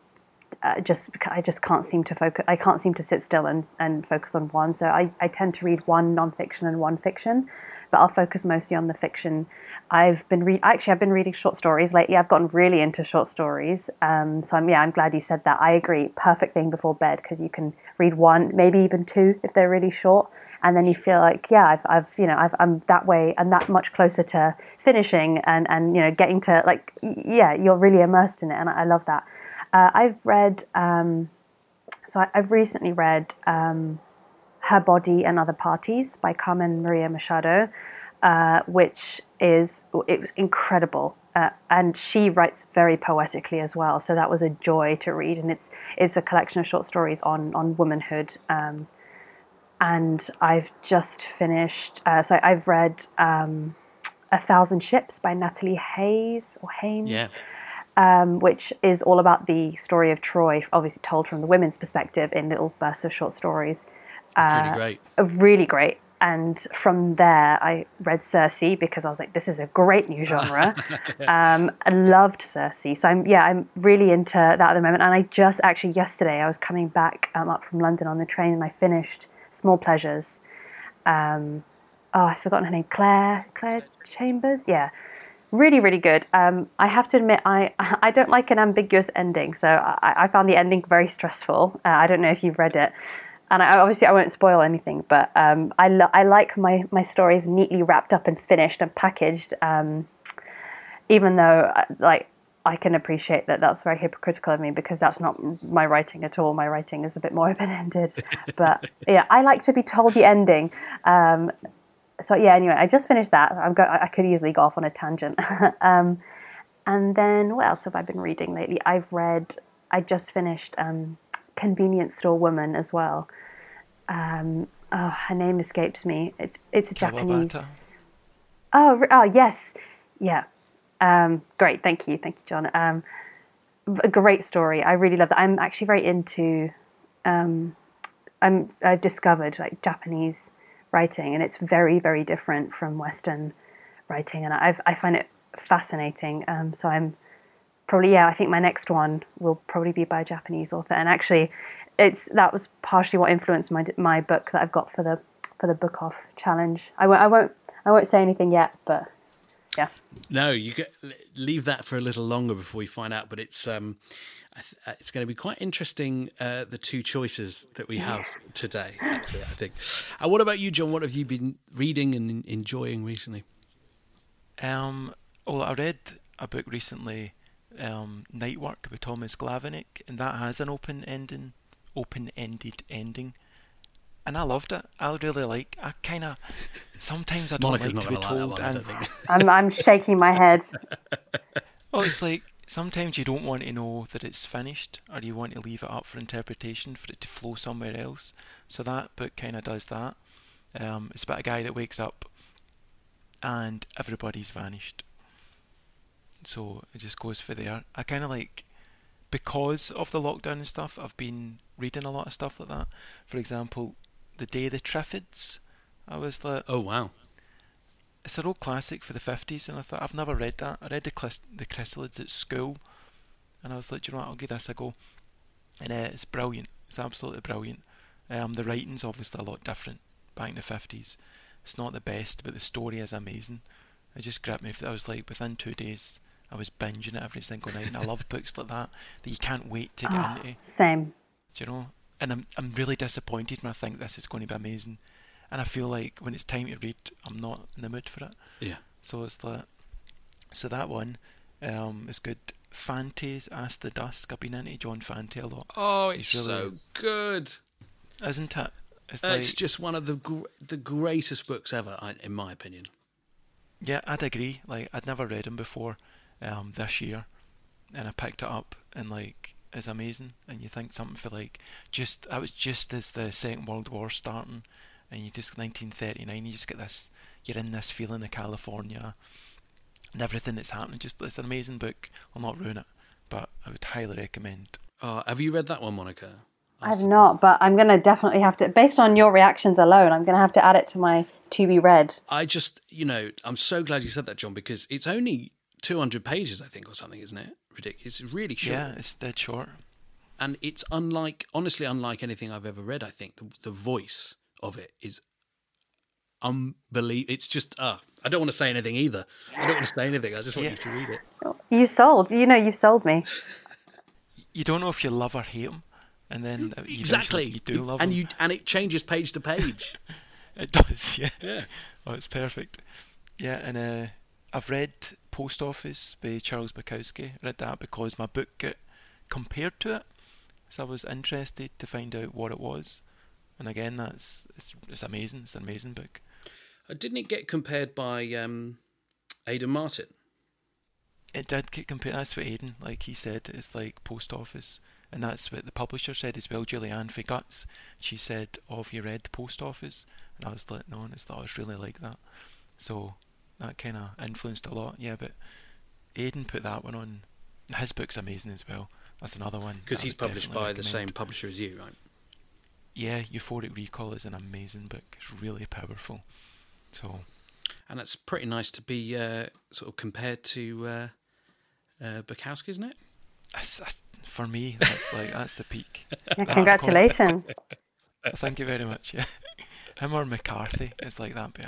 uh, just I just can't seem to focus. I can't seem to sit still and, and focus on one. So I, I tend to read one nonfiction and one fiction, but I'll focus mostly on the fiction. I've been re- actually I've been reading short stories lately. I've gotten really into short stories. Um, so I'm yeah I'm glad you said that. I agree. Perfect thing before bed because you can read one, maybe even two if they're really short, and then you feel like yeah I've, I've you know i am that way and that much closer to finishing and and you know getting to like yeah you're really immersed in it and I, I love that. Uh, I've read, um, so I, have recently read um, Her Body and Other Parties by Carmen Maria Machado, uh, which is it was incredible. Uh, and she writes very poetically as well, so that was a joy to read. And it's it's a collection of short stories on on womanhood. Um, and I've just finished. Uh, so I've read um, A Thousand Ships by Natalie Hayes or Haynes. Yeah um, which is all about the story of Troy, obviously told from the women's perspective in little bursts of short stories. Uh, really great. Really great. And from there, I read Circe because I was like, this is a great new genre. um, I loved Circe. So I'm, yeah, I'm really into that at the moment. And I just actually, yesterday, I was coming back um, up from London on the train and I finished Small Pleasures. Um, oh, I've forgotten her name. Clare, Clare Chambers? Yeah really really good um, i have to admit i i don't like an ambiguous ending so i, I found the ending very stressful uh, i don't know if you've read it and I, obviously i won't spoil anything but um, I, lo- I like my, my stories neatly wrapped up and finished and packaged um, even though uh, like I can appreciate that that's very hypocritical of me because that's not my writing at all. My writing is a bit more open ended. but yeah, I like to be told the ending. Um, so yeah, anyway, I just finished that. I'm go- I could easily go off on a tangent. um, and then what else have I been reading lately? I've read. I just finished um, Convenience Store Woman as well. Um, oh, her name escapes me. It's it's a Japanese. Oh, oh yes, yeah. Um, great, thank you, thank you, John. Um, a great story. I really love that. I'm actually very into. Um, I'm I've discovered like Japanese writing, and it's very, very different from Western writing, and I, I find it fascinating. Um, so I'm probably yeah, I think my next one will probably be by a Japanese author, and actually, it's that was partially what influenced my my book that I've got for the for the book off challenge. I won't I won't I won't say anything yet, but yeah. No, you get, leave that for a little longer before we find out. But it's um, uh, it's going to be quite interesting uh, the two choices that we have today. Actually, I think. And what about you, John? What have you been reading and enjoying recently? Um, well, I read a book recently, um, Night Work by Thomas Glavinic, and that has an open ending, open-ended ending. And I loved it. I really like. I kind of sometimes I don't Monika's like to be told. Like and I'm I'm shaking my head. oh, it's like sometimes you don't want to know that it's finished or you want to leave it up for interpretation for it to flow somewhere else. So that book kind of does that. Um, it's about a guy that wakes up and everybody's vanished. So it just goes for there. I kind of like, because of the lockdown and stuff, I've been reading a lot of stuff like that. For example, The Day of the Triffids. I was like, oh wow, it's an old classic for the 50s, and I thought, I've never read that. I read the, Clis- the Chrysalids at school, and I was like, you know what, I'll give this a go. And uh, it's brilliant. It's absolutely brilliant. Um, the writing's obviously a lot different back in the 50s. It's not the best, but the story is amazing. It just grabbed me. I was like, within two days, I was binging it every single night, and I love books like that that you can't wait to get oh, into. Same. Do you know? And I'm I'm really disappointed when I think this is going to be amazing and I feel like when it's time to read, I'm not in the mood for it. Yeah. So it's like, so that one um, is good. Fante's Ask the Dusk. I've been into John Fante a lot. Oh, it's really, so good, isn't it? It's, like, it's just one of the gr- the greatest books ever, in my opinion. Yeah, I'd agree. Like I'd never read him before um, this year, and I picked it up and like it's amazing. And you think something for like just I was just as the Second World War starting, and you just 1939 you just get this you're in this feeling of California and everything that's happening just it's an amazing book I'll not ruin it but I would highly recommend Uh, have you read that one, Monika? I've not, but I'm going to definitely have to, based on your reactions alone, I'm going to have to add it to my to be read. I just, you know, I'm so glad you said that, John, because it's only 200 pages, I think, or something, isn't it? Ridiculous. It's really short. Yeah, it's dead short. And it's unlike, honestly, unlike anything I've ever read, I think. The, the voice of it is unbelievable. It's just, uh, I don't want to say anything either. I don't want to say anything. I just want Yeah. you to read it. You sold, you know, you sold me. You don't know if you love or hate him, and then Exactly. you do love and him. you and it changes page to page. It does, yeah. yeah. Oh, it's perfect. Yeah, and uh, I've read Post Office by Charles Bukowski. I read that because my book got compared to it, so I was interested to find out what it was. And again, that's it's, it's amazing. It's an amazing book. Uh, Didn't it get compared by um, Aidan Martin? It did get compared. That's what Aidan, like he said, it's like Post Office, and that's what the publisher said as well. Julianne for Guts, she said, "Oh, have you read Post Office?" And I was like, "No," and it's thought I was really like that. So that kind of influenced a lot. Yeah, but Aidan put that one on. His book's amazing as well. That's another one Because he's published definitely by the same publisher as you, right? Yeah, Euphoric Recall is an amazing book. It's really powerful. So And it's pretty nice to be uh, sort of compared to uh, uh, Bukowski, isn't it? that's, that's- for me, that's like that's the peak. Yeah, congratulations. Thank you very much. Yeah. Him or McCarthy is like that bit.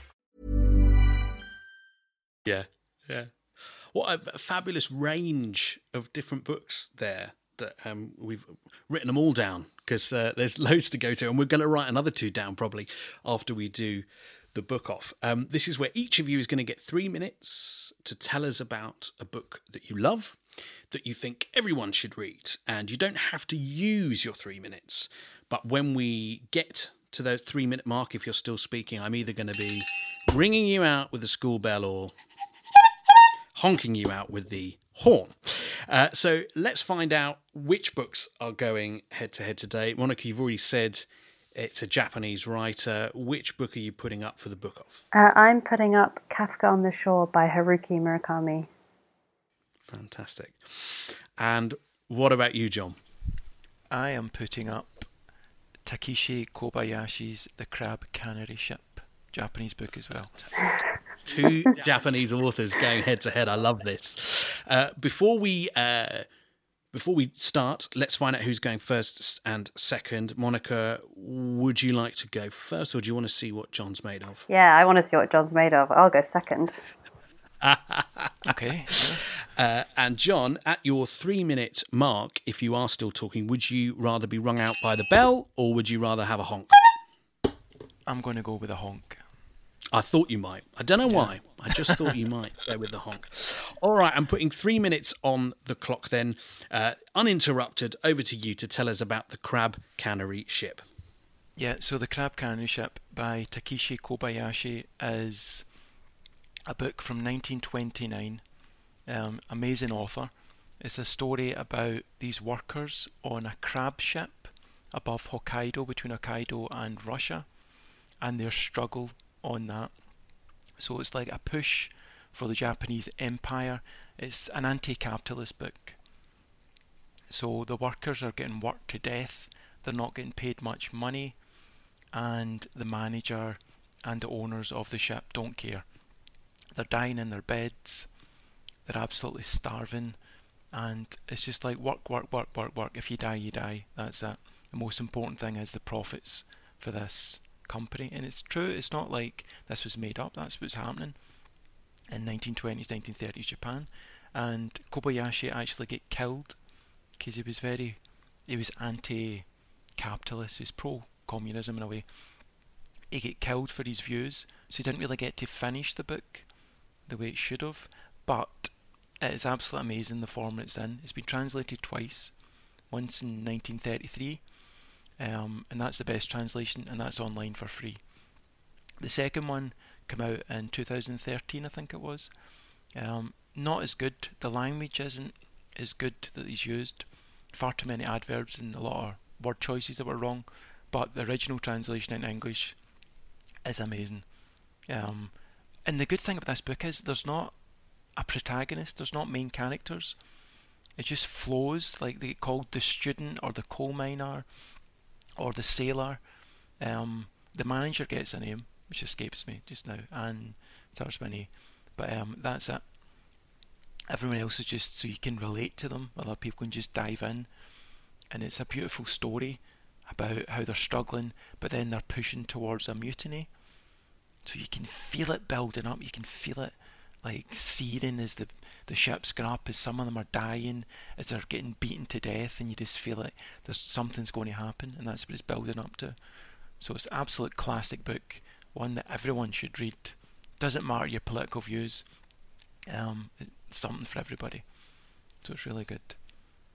Yeah, yeah. What a, a fabulous range of different books there that um, we've written them all down because uh, there's loads to go to, and we're going to write another two down probably after we do the book off. Um, this is where each of you is going to get three minutes to tell us about a book that you love, that you think everyone should read, and you don't have to use your three minutes. But when we get to the three minute mark, if you're still speaking, I'm either going to be ringing you out with the school bell or honking you out with the horn. Uh, so let's find out which books are going head to head today. Monika, you've already said it's a Japanese writer. Which book are you putting up for the book off? Uh, I'm putting up Kafka on the Shore by Haruki Murakami. Fantastic. And what about you, John? I am putting up Takeshi Kobayashi's The Crab Cannery Ship, Japanese book as well. Two Japanese authors going head to head. I love this. Uh, before we uh, before we start, let's find out who's going first and second. Monika, would you like to go first, or do you want to see what John's made of? Yeah, I want to see what John's made of. I'll go second. Okay. Uh, and John, at your three minute mark, if you are still talking, would you rather be rung out by the bell or would you rather have a honk? I'm going to go with a honk. I thought you might. I don't know why. I just thought you might go with the honk. All right, I'm putting three minutes on the clock then. Uh, uninterrupted, over to you to tell us about the crab cannery ship. Yeah, so The Crab Cannery Ship by Takeshi Kobayashi is a book from 1929. Um, amazing author. It's a story about these workers on a crab ship above Hokkaido, between Hokkaido and Russia, and their struggle on that. So it's like a push for the Japanese empire. It's an anti capitalist book. So the workers are getting worked to death, they're not getting paid much money, and the manager and the owners of the ship don't care. They're dying in their beds, they're absolutely starving, and it's just like work, work, work, work, work. If you die, you die. That's it. The most important thing is the profits for this company. And it's true, it's not like this was made up, that's what's happening in 1920s, 1930s Japan. And Kobayashi actually get killed because he was very, he was anti-capitalist, he was pro-communism in a way. He get killed for his views, so he didn't really get to finish the book the way it should have. But it is absolutely amazing the form it's in. It's been translated twice, once in 1933, um, and that's the best translation, and that's online for free. The second one came out in 2013, I think it was. Um, not as good. The language isn't as good that he's used. Far too many adverbs and a lot of word choices that were wrong. But the original translation in English is amazing. Um, and the good thing about this book is there's not a protagonist. There's not main characters. It just flows like they called the student or the coal miner or the sailor. Um, the manager gets a name, which escapes me just now, and starts with But um, that's it. Everyone else is just so you can relate to them. Other people can just dive in, and it's a beautiful story about how they're struggling, but then they're pushing towards a mutiny. So you can feel it building up. You can feel it like searing as the the ship's going up, as some of them are dying, as they're getting beaten to death, and you just feel like there's something's going to happen, and that's what it's building up to. So it's absolute classic book, one that everyone should read. Doesn't matter your political views, um, it's something for everybody. So it's really good.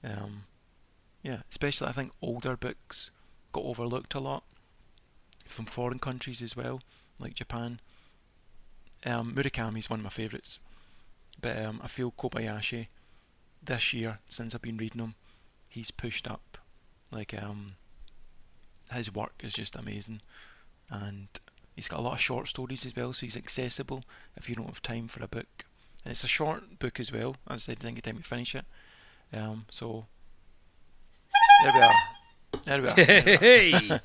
Um, yeah, especially I think older books got overlooked a lot from foreign countries as well, like Japan. Um, Murakami is one of my favourites, but um, I feel Kobayashi this year since I've been reading him, he's pushed up. Like um, his work is just amazing, and he's got a lot of short stories as well, so he's accessible if you don't have time for a book. And it's a short book as well. As I didn't get time to finish it. Um, so there we are. There we are. Hey,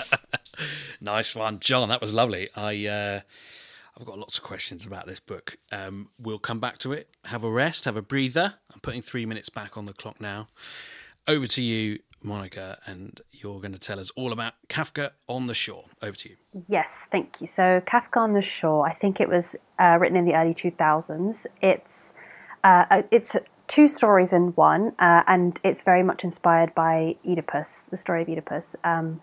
nice one, John. That was lovely. I uh, I've got lots of questions about this book. Um, we'll come back to it. Have a rest. Have a breather. I'm putting three minutes back on the clock now. Over to you, Monika, and you're going to tell us all about Kafka on the Shore. Over to you. Yes, thank you. So, Kafka on the Shore, I think it was uh, written in the early 2000s. It's uh, it's two stories in one, uh, and it's very much inspired by Oedipus, the story of Oedipus. Um,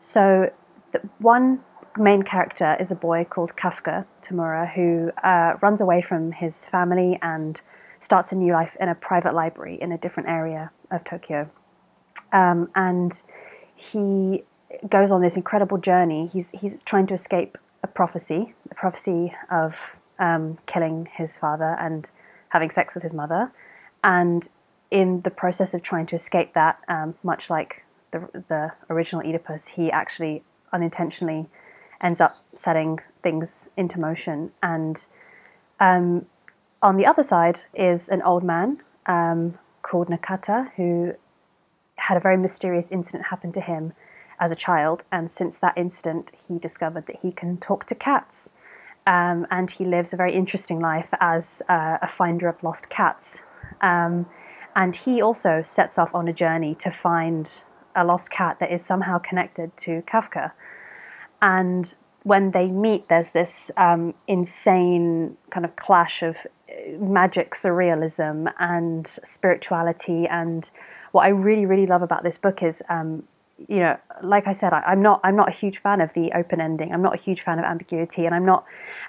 so, the one main character is a boy called Kafka Tamura who uh, runs away from his family and starts a new life in a private library in a different area of Tokyo. Um, and he goes on this incredible journey. He's he's trying to escape a prophecy, a prophecy of um, killing his father and having sex with his mother. And in the process of trying to escape that, um, much like the the original Oedipus, he actually unintentionally ends up setting things into motion. And um, on the other side is an old man um, called Nakata who had a very mysterious incident happen to him as a child. And since that incident, he discovered that he can talk to cats. Um, and he lives a very interesting life as uh, a finder of lost cats. Um, and he also sets off on a journey to find a lost cat that is somehow connected to Kafka. And when they meet, there's this um, insane kind of clash of uh, magic surrealism and spirituality. And what I really, really love about this book is, um, you know, like I said, I, am not, I'm not a huge fan of the open ending. I'm not a huge fan of ambiguity, and I'm not,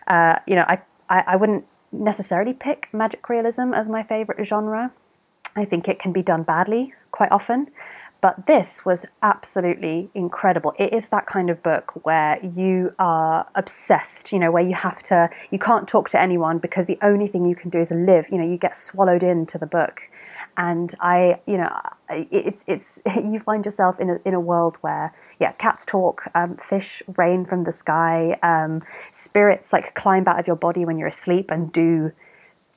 uh, you know, I, I, I wouldn't necessarily pick magic realism as my favorite genre. I think it can be done badly quite often. But this was absolutely incredible. It is that kind of book where you are obsessed, you know, where you have to, you can't talk to anyone because the only thing you can do is live. You know, you get swallowed into the book. And I, you know, it's it's you find yourself in a in a world where yeah, cats talk, um, fish rain from the sky, um, spirits like climb out of your body when you're asleep and do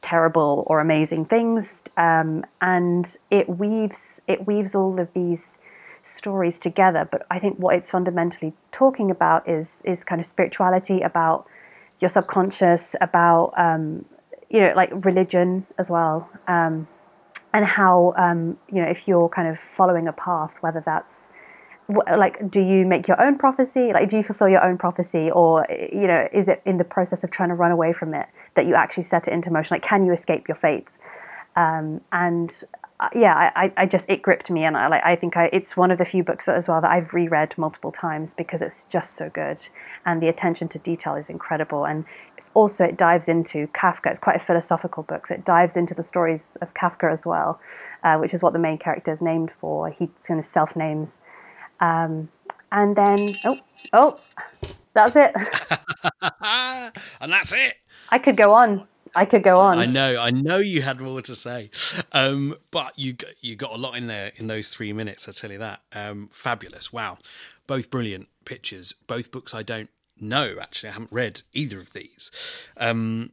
terrible or amazing things, um, and it weaves it weaves all of these stories together. But I think what it's fundamentally talking about is is kind of spirituality, about your subconscious, about um, you know like religion as well, um, and how um, you know if you're kind of following a path, whether that's like do you make your own prophecy? Like do you fulfill your own prophecy? Or you know is it in the process of trying to run away from it that you actually set it into motion? Like can you escape your fate? Um, and uh, yeah I, I just it gripped me and I like I think I, it's one of the few books as well that I've reread multiple times because it's just so good. And the attention to detail is incredible. And also it dives into Kafka. It's quite a philosophical book so it dives into the stories of Kafka as well uh, which is what the main character is named for. He kind of self names um, and then, oh, oh, that's it. and that's it. I could go on. I could go on. I know, I know you had more to say, um, but you you got a lot in there in those three minutes. I tell you that. Um, fabulous! Wow, both brilliant pictures. Both books I don't know actually. I haven't read either of these, um,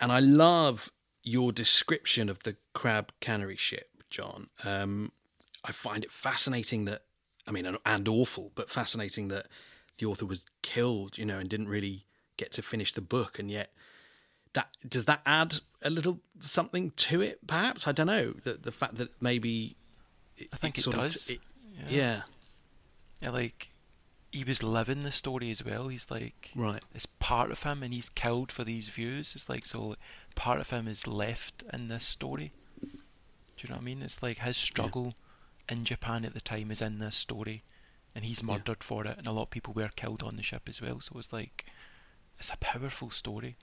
and I love your description of the crab cannery ship, John. Um, I find it fascinating that I mean, and, and awful, but fascinating that the author was killed, you know, and didn't really get to finish the book, and yet that does that add a little something to it? Perhaps I don't know. The the fact that maybe it, I think it, it does. It, yeah. yeah. yeah, like he was living the story as well. He's like, right, it's part of him, and he's killed for these views. It's like so, part of him is left in this story. Do you know what I mean? It's like his struggle. Yeah in Japan at the time is in this story, and he's murdered yeah. for it, and a lot of people were killed on the ship as well. So it's like it's a powerful story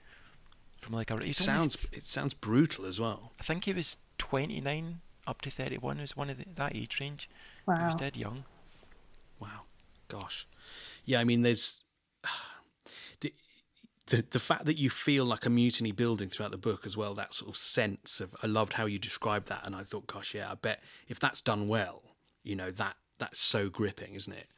from like a. It sounds it sounds brutal as well. I think he was twenty nine up to thirty one. Was one of the, that age range. Wow. He was dead young. Wow, gosh, yeah. I mean, there's the the the fact that you feel like a mutiny building throughout the book as well that sort of sense of I loved how you described that and I thought gosh yeah I bet if that's done well you know that that's so gripping isn't it?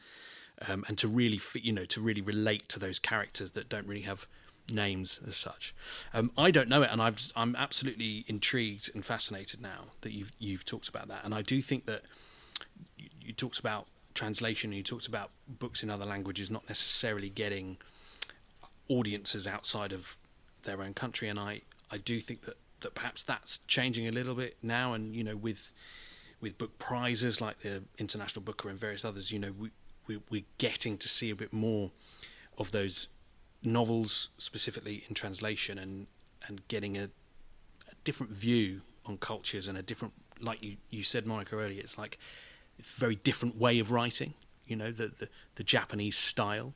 Um, and to really you know to really relate to those characters that don't really have names as such. Um, I don't know it and I'm I'm absolutely intrigued and fascinated now that you've you've talked about that. And I do think that you, you talked about translation and you talked about books in other languages not necessarily getting audiences outside of their own country, and I, I do think that, that perhaps that's changing a little bit now. And you know, with with book prizes like the International Booker and various others, you know, we, we we're getting to see a bit more of those novels, specifically in translation, and and getting a, a different view on cultures and a different, like you you said, Monika earlier, it's like it's a very different way of writing you know the the, the Japanese style.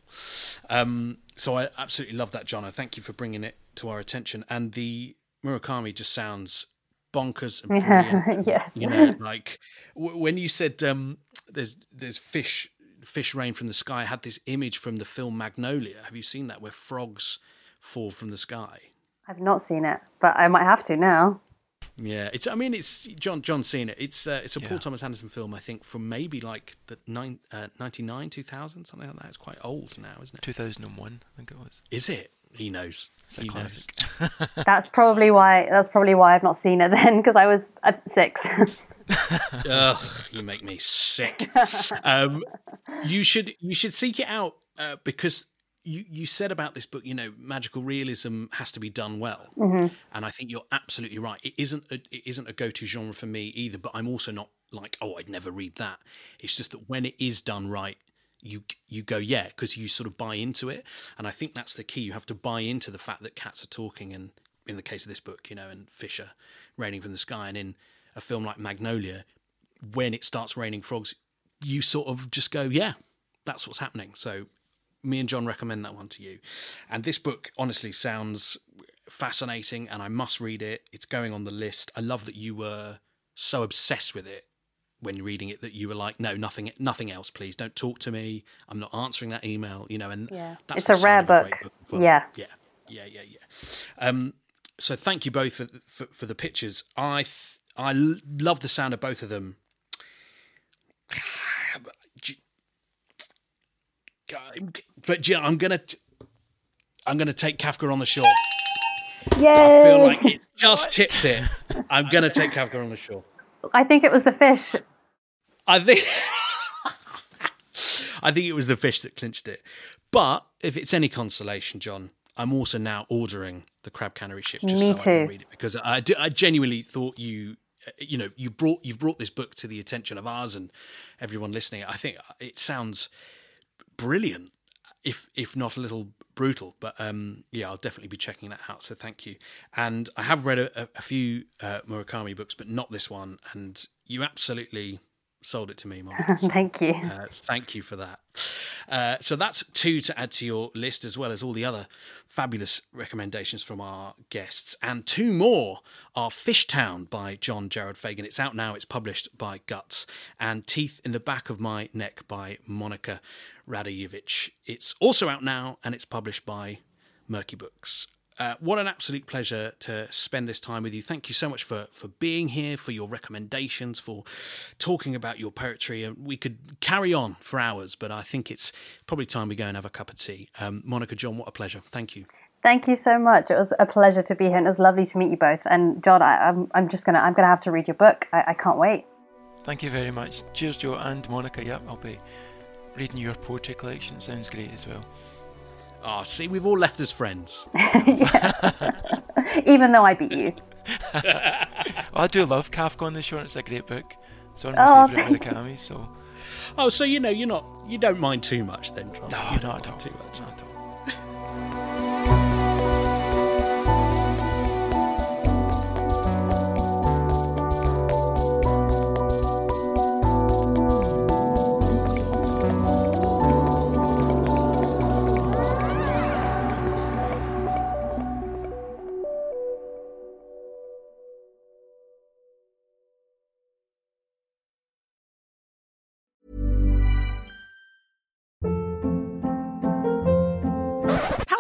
Um, so I absolutely love that, John. I thank you for bringing it to our attention. And the Murakami just sounds bonkers and brilliant. yes. You know, like w- when you said um, there's there's fish fish rain from the sky. I had this image from the film Magnolia. Have you seen that where frogs fall from the sky? I've not seen it, but I might have to now. Yeah, it's. I mean, it's John. John seen it. It's. Uh, it's a yeah. Paul Thomas Anderson film. I think from maybe like the nine, uh, 99, 2000, something like that. It's quite old now, isn't it? Two thousand and one, I think it was. Is it? He knows. It's he classic. knows. that's probably why. That's probably why I've not seen it then, because I was at six. Ugh, you make me sick. Um, you should. You should seek it out uh, because you you said about this book, you know, magical realism has to be done well, mm-hmm. and I think you're absolutely right. It isn't a, it isn't a go to genre for me either, but I'm also not like, oh, I'd never read that. It's just that when it is done right, you you go yeah because you sort of buy into it, and I think that's the key. You have to buy into the fact that cats are talking, and in the case of this book, you know, and Fisher raining from the sky, and in a film like Magnolia, when it starts raining frogs, you sort of just go yeah, that's what's happening. So me and John recommend that one to you. And this book honestly sounds fascinating and I must read it. It's going on the list. I love that you were so obsessed with it when reading it that you were like, no, nothing, nothing else, please. Don't talk to me. I'm not answering that email. You know, and Yeah. that's It's a rare of great book. book well. Yeah. yeah, yeah, yeah, yeah. Um, so thank you both for for, for the pictures. I th- I l- love the sound of both of them. But yeah, I'm gonna t- I'm gonna take Kafka on the shore. Yay! I feel like it just tipped it. I'm gonna take Kafka on the shore. I think it was the fish. I think I think it was the fish that clinched it. But if it's any consolation, John, I'm also now ordering the crab cannery ship just Me so I can read it because I, do, I genuinely thought you uh, you know you brought you've brought this book to the attention of ours and everyone listening. I think it sounds brilliant if if not a little brutal but um yeah i'll definitely be checking that out so thank you. And i have read a, a- few uh, murakami books but not this one and you absolutely sold it to me Monika. So, Thank you. uh, thank you for that. Uh, so that's two to add to your list as well as all the other fabulous recommendations from our guests. And two more are fishtown by john gerard fagan. It's out now. It's published by guts. And teeth in the back of my neck by monika Radojevic. It's also out now and it's published by Merky Books. Uh, what an absolute pleasure to spend this time with you. Thank you so much for for being here, for your recommendations, for talking about your poetry. And we could carry on for hours, but I think it's probably time we go and have a cup of tea. Um, Monika, John, what a pleasure. Thank you. Thank you so much. It was a pleasure to be here, and it was lovely to meet you both. And John, I, I'm I'm just gonna I'm gonna have to read your book. I, I can't wait. Thank you very much. Cheers, Joe and Monika. Yep, I'll be reading your poetry collection. Sounds great as well. Ah, see, we've all left as friends. Even though I beat you. I do love Kafka on the Shore. It's a great book. It's one of Oh, my favourite thank Murakami. So Oh, so you know you're not you don't mind too much then, John. no, You don't not at all. Too much. Not at all.